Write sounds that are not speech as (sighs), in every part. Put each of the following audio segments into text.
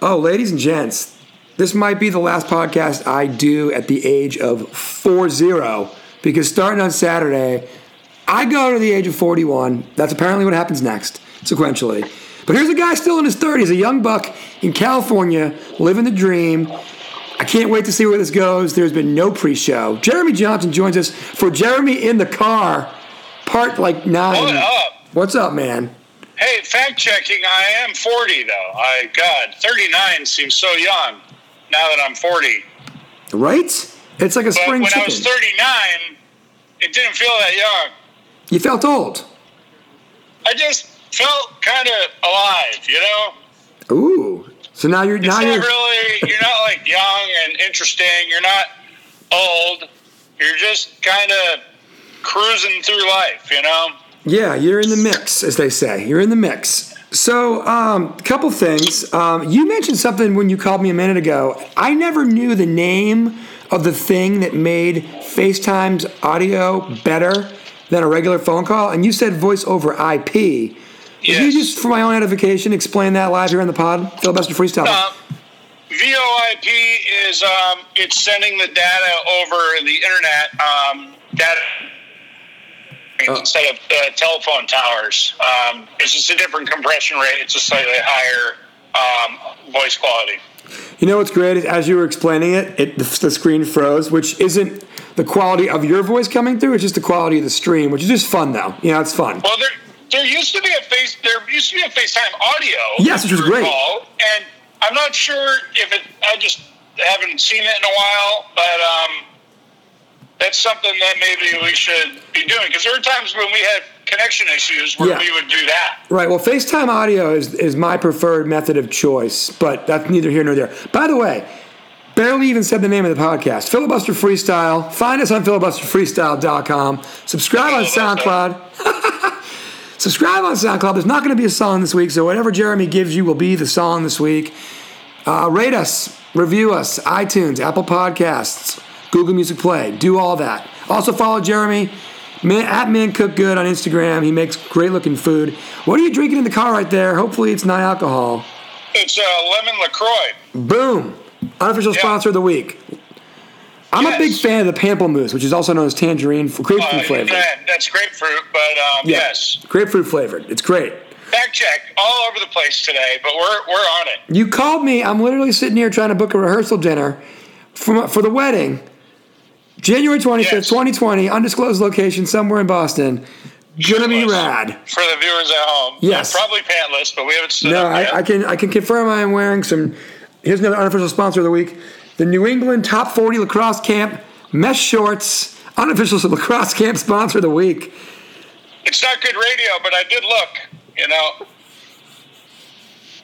Oh, ladies and gents, this might be the last podcast I do at the age of 40 because starting on Saturday, I go to the age of 41. That's apparently what happens next, sequentially. But here's a guy still in his 30s, a young buck in California, living the dream. I can't wait to see where this goes. There's been no pre show. Jeremy Johnson joins us for Jeremy in the Car, part like nine. What up? What's up, man? Hey, fact checking. I am 40 though. I God, 39 seems so young. Now that I'm 40, Right? It's like a but spring when chicken. I was 39, it didn't feel that young. you felt old. I just felt kind of alive, you know. Ooh. So now you're It's now not you're really. You're not like young and interesting. You're not old. You're just kind of cruising through life, you know. Yeah you're in the mix, as they say. You're in the mix. So, um, a couple things. Um, you mentioned something when you called me a minute ago. I never knew the name of the thing that made FaceTime's audio better than a regular phone call, and you said voice over IP. Would you Yes. just, for my own edification, explain that live here on the pod? Filibuster Freestyle. Um, VoIP is um, it's sending the data over the internet, um, data instead of uh, telephone towers. Um, it's just a different compression rate. It's a slightly higher um, voice quality. You know what's great as you were explaining it, it the, the screen froze, which isn't the quality of your voice coming through. It's just the quality of the stream, which is just fun though. You know, it's fun. Well, there there used to be a face there used to be a FaceTime audio. Yes, which was great. recall, and I'm not sure if it. I just haven't seen it in a while, but um, that's something that maybe we should be doing because there were times when we had connection issues where Yeah. we would do that. Right. Well, FaceTime audio is is my preferred method of choice, but that's neither here nor there. By the way, barely even said the name of the podcast. Filibuster Freestyle. Find us on filibusterfreestyle.com. Subscribe on SoundCloud. (laughs) Subscribe on SoundCloud. There's not going to be a song this week, so whatever Jeremy gives you will be the song this week. Uh, rate us, review us, iTunes, Apple Podcasts, Google Music Play. Do all that. Also follow Jeremy man, at Man Cook Good on Instagram. He makes great looking food. What are you drinking in the car right there? Hopefully it's not alcohol. It's uh, lemon Lacroix. Boom! Unofficial Yeah. sponsor of the week. I'm a big fan of the pamplemousse, which is also known as tangerine grapefruit Uh, flavored. that- that's grapefruit, but um, Yeah. yes, grapefruit flavored. It's great. fact check all over the place today, but we're we're on it. You called me. I'm literally sitting here trying to book a rehearsal dinner for, for the wedding. January 25th, Yes. 2020, undisclosed location somewhere in Boston. Gonna be rad For the viewers at home, Yes. probably pantless, but we haven't stood No. I, I can I can confirm I am wearing some. Here's another unofficial sponsor of the week: the New England Top 40 Lacrosse Camp mesh shorts. Unofficial (laughs) lacrosse camp sponsor of the week. It's not good radio, but I did look. You know,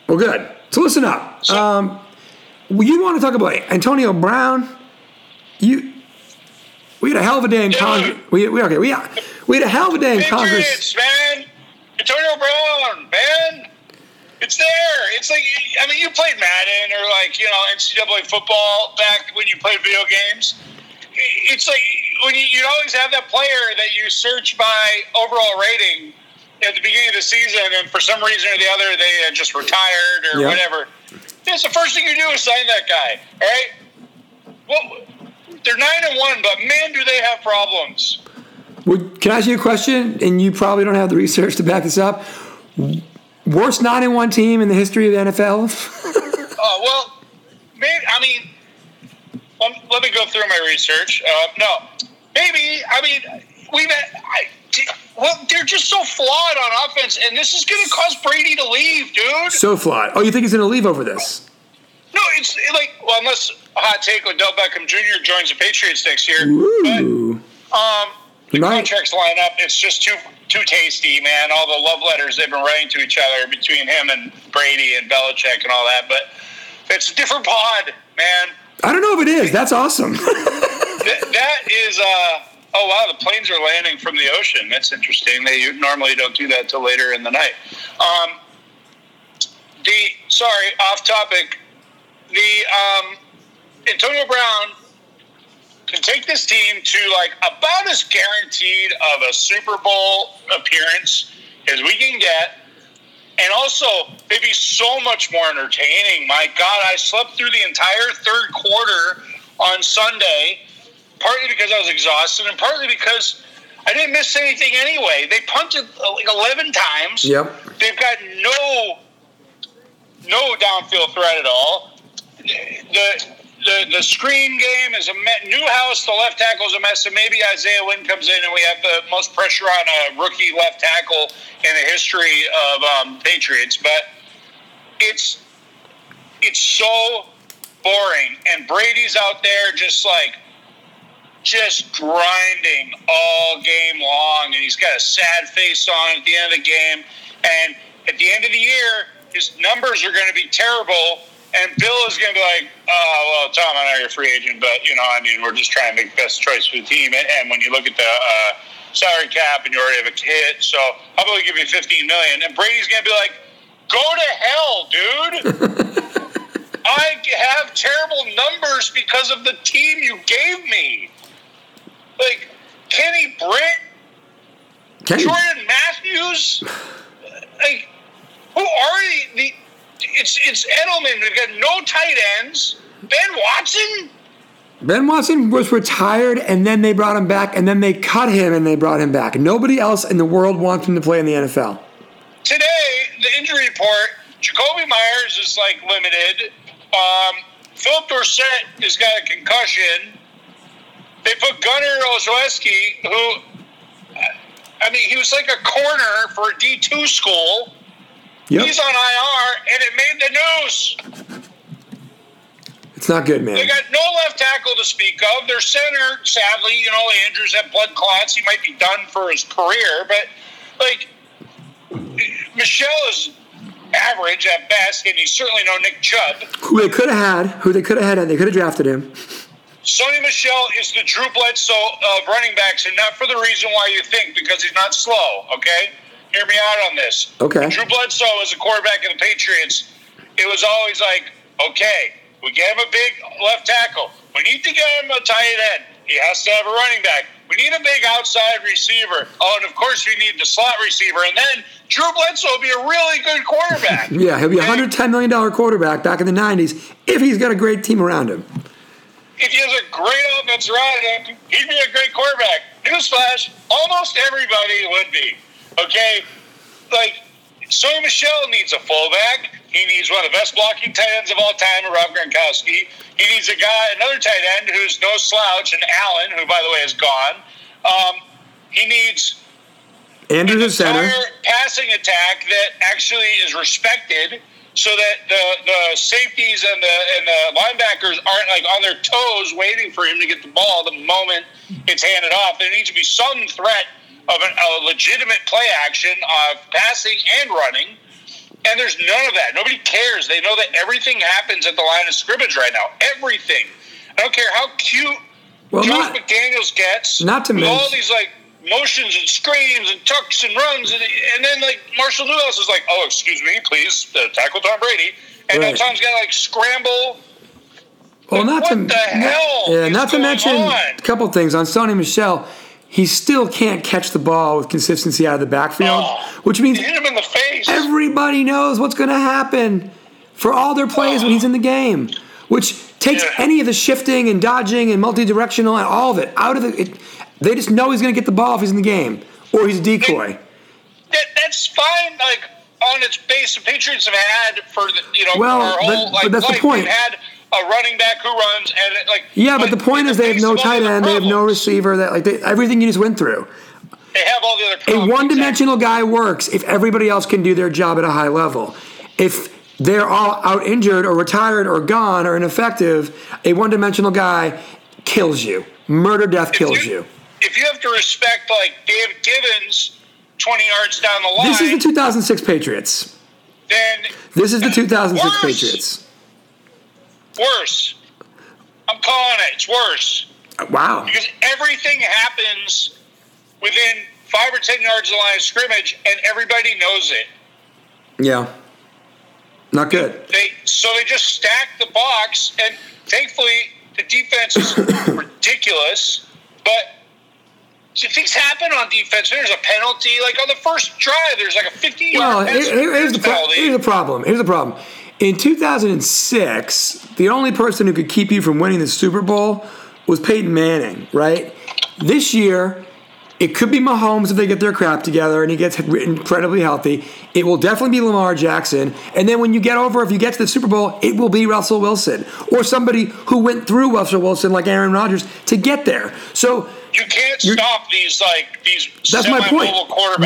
Well, good. So listen up. So- Um, you want to talk about Antonio Brown? You, we had a hell of a day in. Congress. We, we okay. We we had a hell of a day in Congress. Man. Antonio Brown, man. It's there. It's like I mean, you played Madden or like you know NCAA football back when you played video games. It's like when you, you always have that player that you search by overall rating at the beginning of the season, and for some reason or the other, they had just retired or Yeah. whatever. That's the first thing you do is sign that guy, all right? Well, they're nine and one, but man, do they have problems. Would, can I ask you a question? And you probably don't have the research to back this up. Worst nine and one team in the history of the NFL. Oh (laughs) well, maybe. I mean, let, let me go through my research. Uh, no, maybe. I mean, we met. I, well, they're just so flawed on offense, and this is going to cause Brady to leave, dude. so flawed. Oh, you think he's going to leave over this? No, it's like well, unless a hot take Odell Beckham Jr. joins the Patriots next year. Ooh. But um, the contracts line up. It's just too too tasty, man. All the love letters they've been writing to each other between him and Brady and Belichick and all that. But it's a different pod, man. I don't know if it is. That's awesome. (laughs) Th- that is uh oh wow the planes are landing from the ocean that's interesting they normally don't do that till later in the night um the sorry off topic the um antonio brown can take this team to like about as guaranteed of a super bowl appearance as we can get and also they'd be so much more entertaining. My God, I slept through the entire third quarter on Sunday, partly because I was exhausted, and partly because I didn't miss anything anyway. They punted like eleven times. Yep. They've got no no downfield threat at all. The the, the screen game is a me- Newhouse. The left tackle is a mess, and maybe Isaiah Wynn comes in, and we have the most pressure on a rookie left tackle in the history of um, Patriots. But it's it's so boring, and Brady's out there just like just grinding all game long, and he's got a sad face on at the end of the game. And at the end of the year, his numbers are going to be terrible and Bill is going to be like, oh, well, Tom, I know you're a free agent, but, you know, I mean, we're just trying to make the best choice for the team. And, when you look at the uh, salary cap and you already have a kid, so how about we give you 15 million? And Brady's going to be like, go to hell, dude. (laughs) I have terrible numbers because of the team you gave me. Like, Kenny Britt, Kenny. Jordan Matthews, (sighs) like, who are the, the it's it's Edelman. We've got no tight ends. Ben Watson. Ben Watson was retired, and then they brought him back, and then they cut him, and they brought him back. Nobody else in the world wants him to play in the NFL. Today, the injury report: Jakobi Meyers is like limited. Um, Phillip Dorsett has got a concussion. They put Gunnar Olszewski, who, I mean, he was like a corner for a D two school. Yep. He's on IR, and it made the news. It's not good, man. They got no left tackle to speak of. Their center, sadly, you know, Andrews had blood clots. He might be done for his career, but like Michel is average at best, and he's certainly no Nick Chubb. Who they could have had, who they could have had, and they could have drafted him. Sony Michel is the Drew Bledsoe of running backs, and not for the reason why you think, because he's not slow. Okay, hear me out on this. Okay. Drew Bledsoe as a quarterback of the Patriots, it was always like, okay, we get him a big left tackle. We need to get him a tight end. He has to have a running back. We need a big outside receiver. Oh, and of course we need the slot receiver. And then Drew Bledsoe will be a really good quarterback. (laughs) Yeah, he'll be a $110 million quarterback back in the 90s if he's got a great team around him. if he has a great offense around him, he'd be a great quarterback. Newsflash, almost everybody would be. Okay? Like, Sony Michel needs a fullback. He needs one of the best blocking tight ends of all time, Rob Gronkowski. He needs a guy, another tight end who's no slouch, and Allen, who, by the way, is gone. Um, he needs Andrews an at center. passing attack that actually is respected so that the, the safeties and the and the linebackers aren't like on their toes waiting for him to get the ball the moment it's handed off. There needs to be some threat of an, a legitimate play action of passing and running. And there's none of that. Nobody cares. They know that everything happens at the line of scrimmage right now. Everything. I don't care how cute Well, Josh not, McDaniels gets not to mention all these like motions and screams and tucks and runs, and, and then like Marshall Newhouse is like, "Oh, excuse me, please uh, tackle Tom Brady," and Right. then Tom's got to like scramble. well, not what to, the hell Yeah, not to mention on? a couple things on Sony Michel. He still can't catch the ball with consistency out of the backfield, Oh. which means Hit him in the face. everybody knows what's going to happen for all their plays when he's in the game, which takes Yeah. any of the shifting and dodging and multi-directional and all of it out of the. It, they just know he's going to get the ball if he's in the game, or he's a decoy. that, that's fine. Like on its base, the Patriots have had for the you know Well, but- whole but like that's the point. They've had a running back who runs and it, like Yeah, but the point in is they have no tight end, they have no receiver. That like they, everything you just went through. They have all the other A one-dimensional guy works if everybody else can do their job at a high level. If they're all out injured or retired or gone or ineffective, a one-dimensional guy kills you. Murder, death kills you. If you have to respect like David Gibbons, twenty yards down the line, This is the 2006 Patriots. then This is the 2006 Worse. Patriots. Worse. I'm calling it. It's worse uh, Wow. because everything happens within five or ten yards of the line of scrimmage, and everybody knows it. Yeah. Not good. They so they just stack the box, and thankfully the defense is (coughs) ridiculous. But things happen on defense. There's a penalty, like on the first drive. There's like a 50 Well, yard here- here's, the pro- here's the problem. Here's the problem. In 2006, the only person who could keep you from winning the Super Bowl was Peyton Manning, right? This year, it could be Mahomes if they get their crap together and he gets incredibly healthy. It will definitely be Lamar Jackson. And then when you get over, if you get to the Super Bowl, it will be Russell Wilson or somebody who went through Russell Wilson like Aaron Rodgers to get there. So You can't stop these like these that's my point.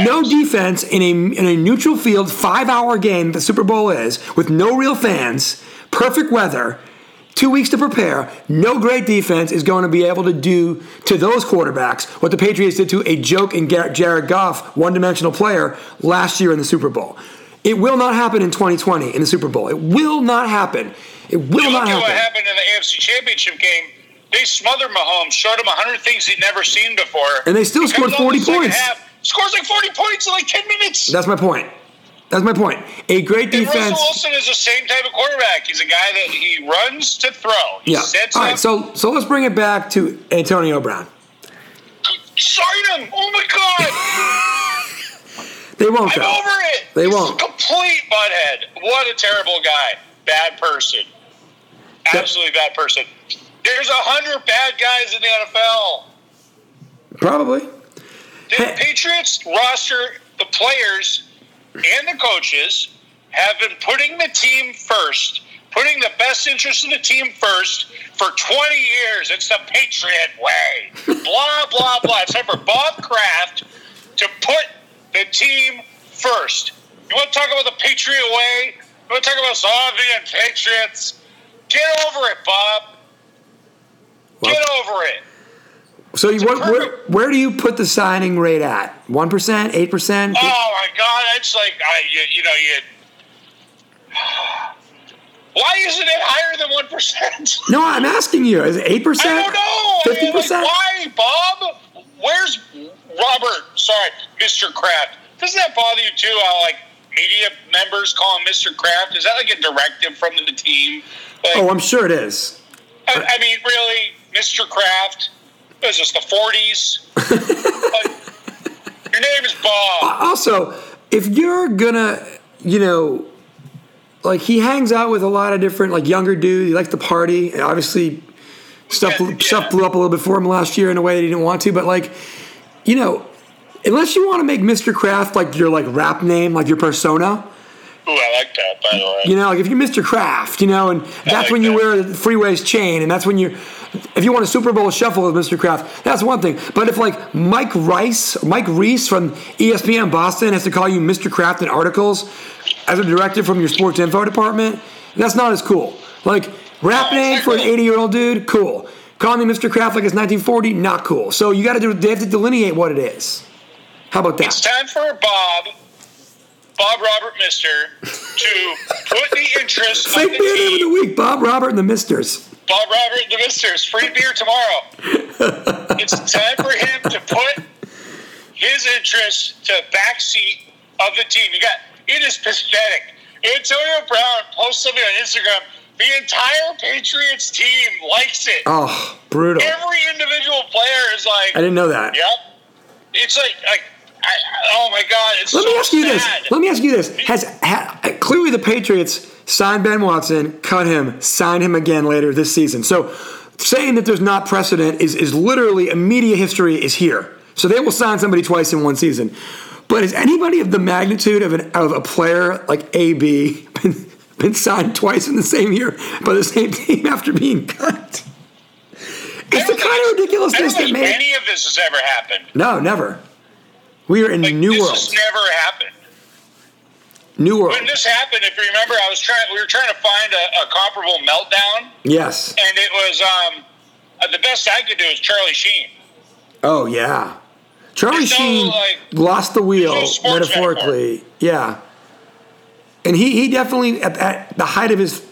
No defense in a in a neutral field five hour game. The Super Bowl is with no real fans, perfect weather, two weeks to prepare. No great defense is going to be able to do to those quarterbacks what the Patriots did to a joke in Jared Goff, one dimensional player last year in the Super Bowl. It will not happen in 2020 in the Super Bowl. It will not happen. It will You not at what happened in the AFC Championship game. They smothered Mahomes, showed him 100 things he'd never seen before. And they still He scored 40 points. half, scores like 40 points in like 10 minutes. That's my point. That's my point. A great defense. And Russell. Wilson is the same type of quarterback. He's a guy that he runs to throw. He Yeah. All up. So so let's bring it back to Antonio Brown. sign him. Oh my God. (laughs) They won't I'm go. over it. They He's won't. A complete butthead. What a terrible guy. Bad person. Absolutely bad person. There's a hundred bad guys in the NFL. Probably. The Hey. Patriots roster, the players and the coaches have been putting the team first, putting the best interest of the team first for 20 years. It's the Patriot way. (laughs) blah, blah, blah. It's time for Bob Kraft to put the team first. You want to talk about the Patriot way? You want to talk about Soviet Patriots? Get over it, Bob. Well- Get over it. So you, what, where, where do you put the signing rate at? One percent, eight percent? Oh my God! It's like I, you, you know, you. (sighs) Why isn't it higher than one percent? (laughs) No, I'm asking you. Is it eight percent? I don't know. I mean, Fifty like, percent? why, Bob? Where's Robert? Sorry, Mr. Kraft. Doesn't that bother you too? How like media members call him Mr. Kraft? Is that like a directive from the team? Like, Oh, I'm sure it is. I, I mean, really, Mr. Kraft? What is this the forties? (laughs) your name is Bob. Uh, also, if you're gonna, you know, like he hangs out with a lot of different like younger dudes. He likes to party. And obviously, stuff Yeah, yeah. stuff blew up a little bit for him last year in a way that he didn't want to. But like, you know, unless you want to make Mr. Kraft like your like rap name, like your persona. Ooh, I like that. By the way. You know, like if you're Mr. Kraft, you know, and that's like when you wear the Freeways chain, and that's when you, if you want a Super Bowl shuffle with Mr. Kraft, that's one thing. But if like Mike Rice, Mike Reiss from ESPN Boston has to call you Mr. Kraft in articles as a director from your sports info department, that's not as cool. Like rap name for an 80 year old dude, cool. Calling me Mr. Kraft like it's 1940, not cool. So you got to do, they have to delineate what it is. How about that? It's time for Bob, Bob Robert Mister, to put the interests of Fake the beer name of the week, Bob Robert and the Misters. Bob Robert the Misters, free beer tomorrow. (laughs) it's time for him to put his interests to backseat of the team. You got it is pathetic. Antonio Brown posts something on Instagram. The entire Patriots team likes it. Oh, brutal. Every individual player is like, I didn't know that. Yep. It's like, like I, oh my God, it's Let so me ask you this. Let me ask you this. Has ha, clearly the Patriots signed Ben Watson, cut him, sign him again later this season. So saying that there's not precedent is is literally media history is here. So they will sign somebody twice in one season. But is anybody of the magnitude of an of a player like AB (laughs) been, been signed twice in the same year by the same team after being cut? It's the kind of ridiculousness I don't that think made. any of this has ever happened. No, never. We are in Like, new this world. has never happened. New world. When this happened, if you remember, I was trying. We were trying to find a, a comparable meltdown, Yes. and it was um, uh, the best I could do is Charlie Sheen. Oh yeah, Charlie There's no, Sheen like- lost the wheel no metaphorically. Yeah, and he he definitely at, at the height of his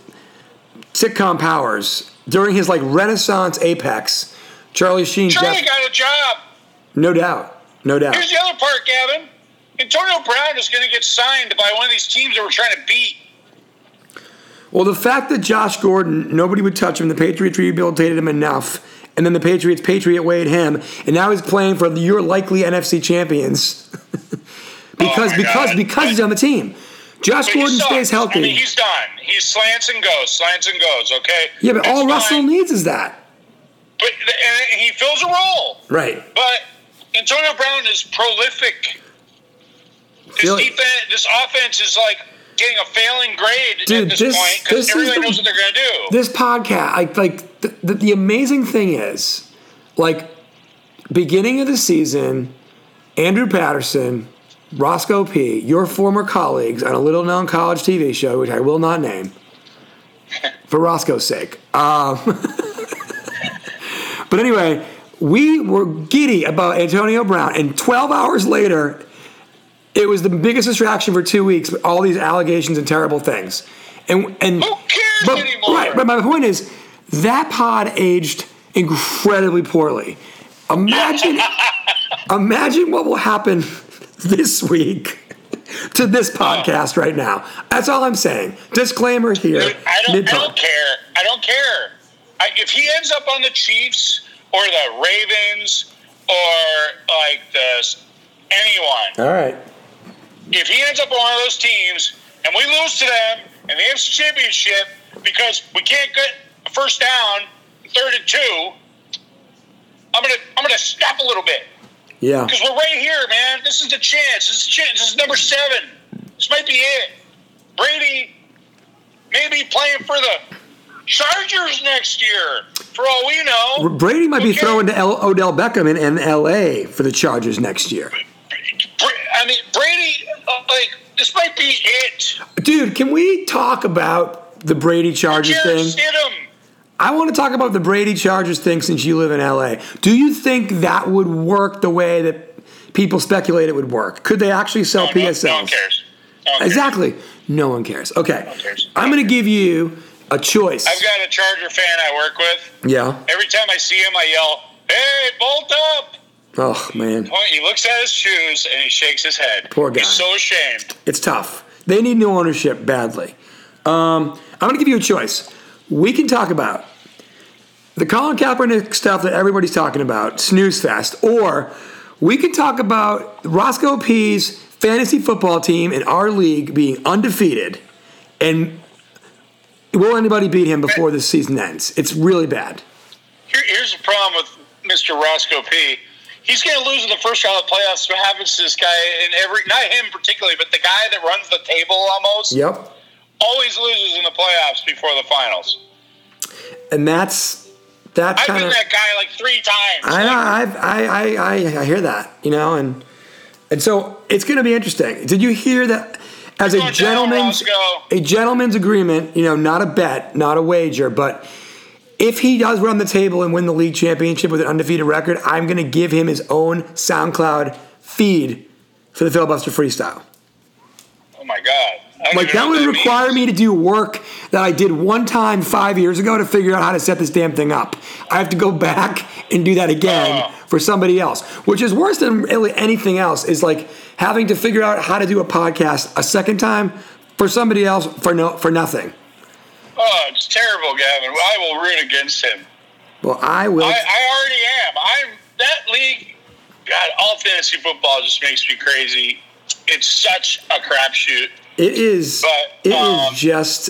sitcom powers during his like Renaissance apex, Charlie Sheen, Charlie def- got a job. no doubt, no doubt. Here's the other part, Gavin. Antonio Brown is going to get signed by one of these teams that we're trying to beat. Well, the fact that Josh Gordon, nobody would touch him, the Patriots rehabilitated him enough, and then the Patriots Patriot weighed him, and now he's playing for your likely NFC champions (laughs) because Oh because God. because he's on the team. Josh But Gordon stays healthy. I mean, he's done. He slants and goes, slants and goes. Okay. yeah, but That's all Russell needs is that. But and he fills a role. Right. But Antonio Brown is prolific. This defense, this offense is like getting a failing grade Dude, at this, this- point because everybody knows what they're going to do. This podcast, like, like the, the, the amazing thing is, like, beginning of the season, Andrew Patterson, Roscoe P, your former colleagues on a little known college TV show, which I will not name, (laughs) for Roscoe's sake. Um, (laughs) but anyway, we were giddy about Antonio Brown, and 12 hours later, it was the biggest distraction for two weeks. With all these allegations and terrible things, and and Who cares but, anymore? Right, but my point is that pod aged incredibly poorly. Imagine, (laughs) imagine what will happen this week to this podcast right now. That's all I'm saying. Disclaimer here. Dude, I don't, I don't care. I don't care. I, if he ends up on the Chiefs or the Ravens or like the anyone, All right. If he ends up on one of those teams and we lose to them in the AFC Championship because we can't get a first down, third and two, I'm gonna I'm gonna snap a little bit Yeah. because we're right here, man. This is the chance. This is the chance. This is number seven. This might be it. Brady maybe playing for the Chargers next year, for all we know. Brady might be throwing to L- Odell Beckham in, in L.A. for the Chargers next year. I mean, Brady, Oh, like this might be it. Dude, can we talk about the Brady Chargers thing? I want to talk about the Brady Chargers thing since you live in LA. Do you think that would work the way that people speculate it would work? Could they actually sell No, no, PSLs? no one cares. No one cares. Exactly. No one cares. Okay. one cares. I'm going to give you a choice. I've got a Charger fan I work with. yeah. Every time I see him, I yell, "Hey, bolt up!" Oh, man. He looks at his shoes and he shakes his head. Poor guy. He's so ashamed. It's tough. They need new ownership badly. Um, I'm going to give you a choice. We can talk about the Colin Kaepernick stuff that everybody's talking about, snooze fest, or we can talk about Roscoe P's fantasy football team in our league being undefeated, and will anybody beat him before the season ends? It's really bad. Here, here's the problem with Mr. Roscoe P. He's going to lose in the first round of the playoffs. What happens to this guy? And every not him particularly, but the guy that runs the table almost Yep. always loses in the playoffs before the finals. And that's that I've kind been that guy like three times. I know. I've, I, I, I, I hear that. You know, and and so it's going to be interesting. Did you hear that? As a down, gentleman's a gentleman's agreement, you know, not a bet, not a wager, but if he does run the table and win the league championship with an undefeated record, I'm going to give him his own SoundCloud feed for the filibuster freestyle. oh my god! Like that would what require means. me to do work that I did one time five years ago to figure out how to set this damn thing up. I have to go back and do that again Oh. for somebody else, which is worse than really anything else. Is like having to figure out how to do a podcast a second time for somebody else for no for nothing. Oh, it's terrible, Gavin. I will root against him. Well, I will. I, I already am. I'm that league. God, all fantasy football just makes me crazy. It's such a crapshoot. it is. but, It is um, just.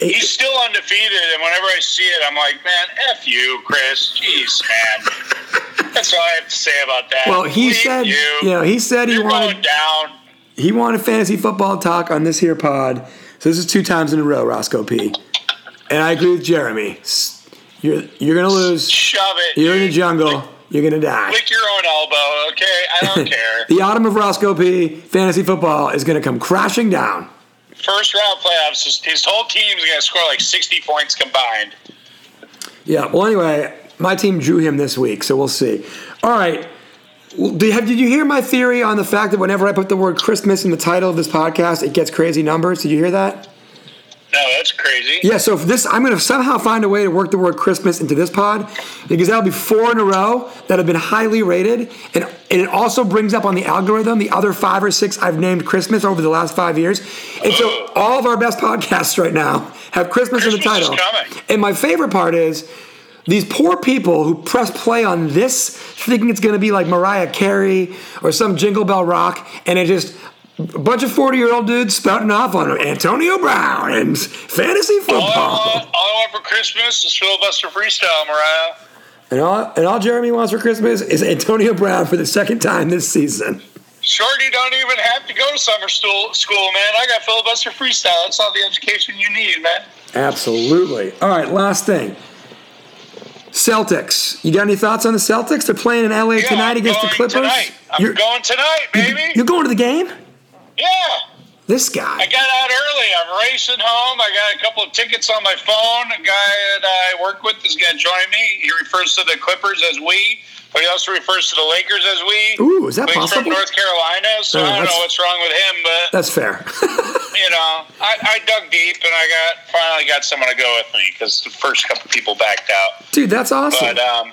it- He's still undefeated, and whenever I see it, I'm like, man, f you, Chris. Jeez, man. (laughs) That's all I have to say about that. well, he Leave said. you. You know, he said he You're wanted. down. He wanted fantasy football talk on this here pod. So this is two times in a row, Roscoe P. And I agree with Jeremy. You're you're gonna lose. Shove it. You're in the jungle. You're gonna die. Lick your own elbow, okay? I don't (laughs) care. The autumn of Roscoe P. Fantasy football is gonna come crashing down. First round playoffs, his, his whole team's going to score like 60 points combined. Yeah. Well, anyway, my team drew him this week, so we'll see. All right. Did, have, did you hear my theory on the fact that whenever I put the word Christmas in the title of this podcast, it gets crazy numbers? Did you hear that? No, that's crazy. Yeah, so if this, I'm going to somehow find a way to work the word Christmas into this pod because that'll be four in a row that have been highly rated. And, and it also brings up on the algorithm the other five or six I've named Christmas over the last five years. And so all of our best podcasts right now have Christmas, in the Christmas title. And my favorite part is these poor people who press play on this thinking it's going to be like Mariah Carey or some Jingle Bell Rock, and it just a bunch of 40 year old dudes spouting off on Antonio Brown and fantasy All I, football. want, all I want for Christmas is filibuster freestyle, Mariah. And all, and all Jeremy wants for Christmas is Antonio Brown for the second time this season. Shorty don't even have to go to summer school, school, man. I got filibuster freestyle. That's all the education you need, man. Absolutely. All right, last thing. Celtics. You got any thoughts on the Celtics? They're playing in LA Yeah, tonight against the Clippers. Tonight. I'm You're, going tonight, baby. you're going to the game? Yeah. This guy. I got out early. I'm racing home. I got a couple of tickets on my phone. A guy that I work with is going to join me. He refers to the Clippers as we, but he also refers to the Lakers as we. Ooh, is that He's possible? from North Carolina, so Oh, I don't know what's wrong with him, but That's fair. (laughs) you know, I, I dug deep and I got finally got someone to go with me because the first couple people backed out. Dude, that's awesome. But um,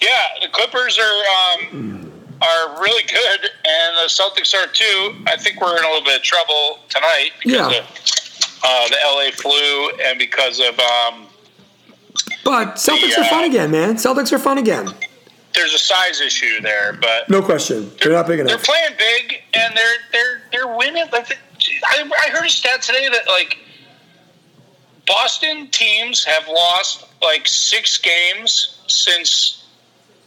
yeah, the Clippers are um, are really good, and the Celtics are too. I think we're in a little bit of trouble tonight because Yeah. of uh, the LA flu and because of um, But Celtics The, are fun uh, again, man. Celtics are fun again. there's a size issue there, but No question. They're not big enough. they're playing big and they're they're they're winning. I, I heard a stat today that like Boston teams have lost like six games since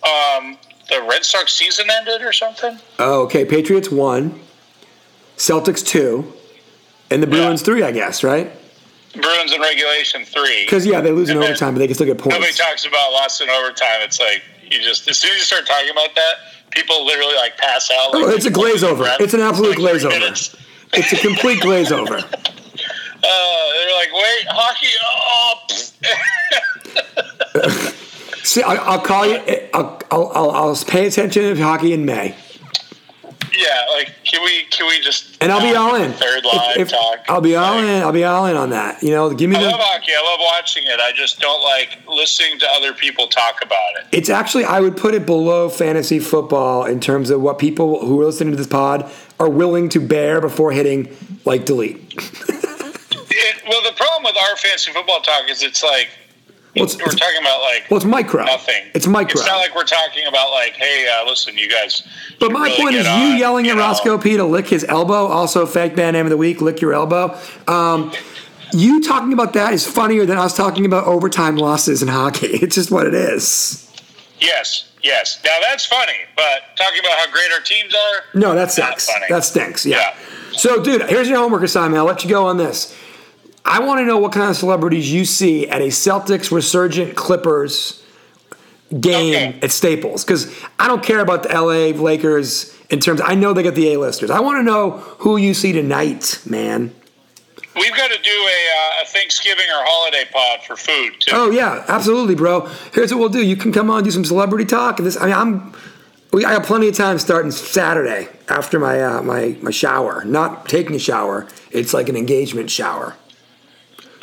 um, the Red Sox season ended or something. Oh, okay. Patriots one, Celtics two, and the Bruins three, I guess, right? Bruins in regulation three. Because yeah, they lose in overtime, but they can still get points. Nobody talks about loss in overtime. It's like you just as soon as you start talking about that, people literally like pass out. Oh, it's a glaze over. breath. It's an absolute like glaze over. minutes. It's a complete glaze (laughs) over. Uh, they're like, wait, hockey. Oh, pfft." (laughs) See, I, I'll call you. Eh, I'll, I'll, I'll, I'll pay attention to hockey in May, yeah. Like, can we can we just and I'll be all in. Third live If- if- talk. I'll be all Like, in. I'll be all in on that. You know, give me I love the. hockey. I love watching it. I just don't like listening to other people talk about it. It's actually I would put it below fantasy football in terms of what people who are listening to this pod are willing to bear before hitting like delete. (laughs) it. Well, the problem with our fantasy football talk is it's like Well, we're talking about like Well, it's micro. nothing. It's micro. It's not like we're talking about like, hey, uh, listen, you guys. But my really point is, get you on, yelling at know. Roscoe P to lick his elbow, also fake band name of the week, lick your elbow. Um, you talking about that is funnier than us talking about overtime losses in hockey. (laughs) It's just what it is. Yes, yes. Now that's funny, but talking about how great our teams are. No, that Not sucks. funny. That stinks. Yeah. Yeah. So, dude, here's your homework assignment. I'll let you go on this. I want to know what kind of celebrities you see at a Celtics resurgent Clippers game Okay. at Staples because I don't care about the LA Lakers in terms. I know they got the A-listers. I want to know who you see tonight, man. We've got to do a, uh, a Thanksgiving or holiday pod for food too. Oh yeah, absolutely, bro. Here's what we'll do. You can come on and do some celebrity talk. This, I mean, I'm. We, I got plenty of time starting Saturday after my uh, my my shower. Not taking a shower. It's like an engagement shower.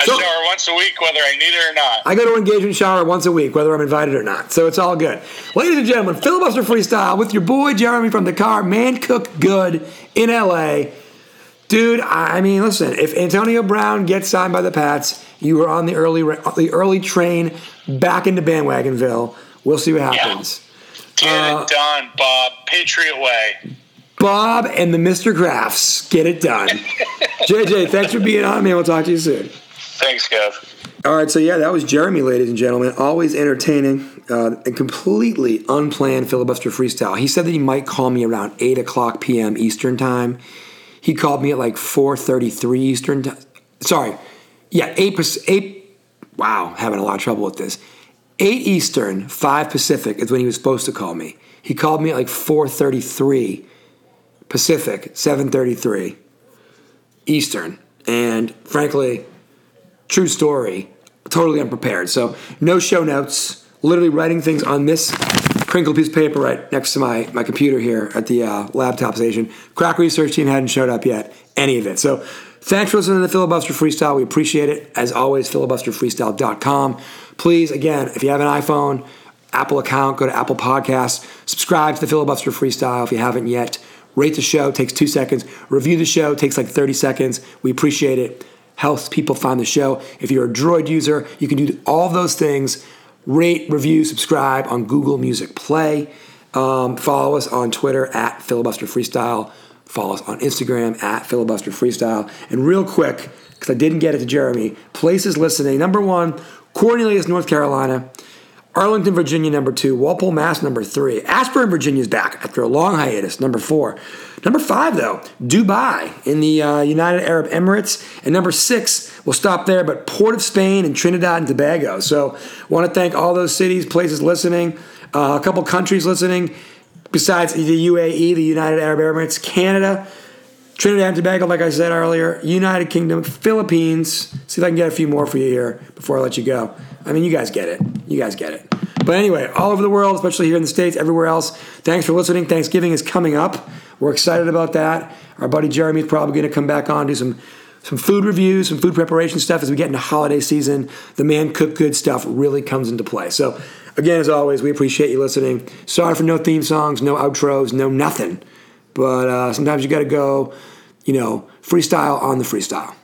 I so- shower once a week, whether I need it or not. I go to engagement shower once a week, whether I'm invited or not. So it's all good. Ladies and gentlemen, filibuster freestyle with your boy Jeremy from the car, man Cook good in LA. Dude, I mean, listen. If Antonio Brown gets signed by the Pats, you are on the early the early train back into bandwagonville. We'll see what happens. Get Uh, it done, Bob. Patriot way. Bob and the Mr. Krafts, get it done. (laughs) JJ, thanks for being on, man. We'll talk to you soon. Thanks, Kev. All right, so yeah, that was Jeremy, ladies and gentlemen. Always entertaining uh, and completely unplanned filibuster freestyle. He said that he might call me around eight o'clock p.m. Eastern time. He called me at like four thirty-three Eastern time. Sorry, yeah, eight eight. Wow, having a lot of trouble with this. Eight Eastern, five Pacific is when he was supposed to call me. He called me at like four thirty-three Pacific, seven thirty-three Eastern, and frankly true story, totally unprepared. So no show notes, literally writing things on this crinkled piece of paper right next to my, my computer here at the uh, laptop station. Crack research team hadn't showed up yet, any of it. So thanks for listening to the Filibuster Freestyle. We appreciate it. As always, filibusterfreestyle.com. Please, again, if you have an iPhone, Apple account, go to Apple Podcasts, subscribe to the Filibuster Freestyle if you haven't yet. Rate the show, takes two seconds. Review the show, takes like 30 seconds. We appreciate it helps people find the show. If you're a Droid user, you can do all those things rate, review, subscribe on Google Music Play. Um, follow us on Twitter at Filibuster Freestyle. Follow us on Instagram at Filibuster Freestyle. And real quick, because I didn't get it to Jeremy, places listening. Number one, Cornelius, North Carolina. Arlington, Virginia, number two. Walpole, Mass, number three. Ashburn, Virginia is back after a long hiatus, number four. Number five, though, Dubai in the uh, United Arab Emirates. And number six, we'll stop there, but Port of Spain and Trinidad and Tobago. So, want to thank all those cities, places listening, uh, a couple countries listening, besides the UAE, the United Arab Emirates, Canada. Trinidad and Tobago, like I said earlier, United Kingdom, Philippines. See if I can get a few more for you here before I let you go. I mean, you guys get it. You guys get it. But anyway, all over the world, especially here in the States, everywhere else, thanks for listening. Thanksgiving is coming up. We're excited about that. Our buddy Jeremy is probably going to come back on, do some some food reviews, some food preparation stuff as we get into holiday season. The man cook good stuff really comes into play. So, again, as always, we appreciate you listening. Sorry for no theme songs, no outros, no nothing. But uh, sometimes you got to go, you know, freestyle on the freestyle.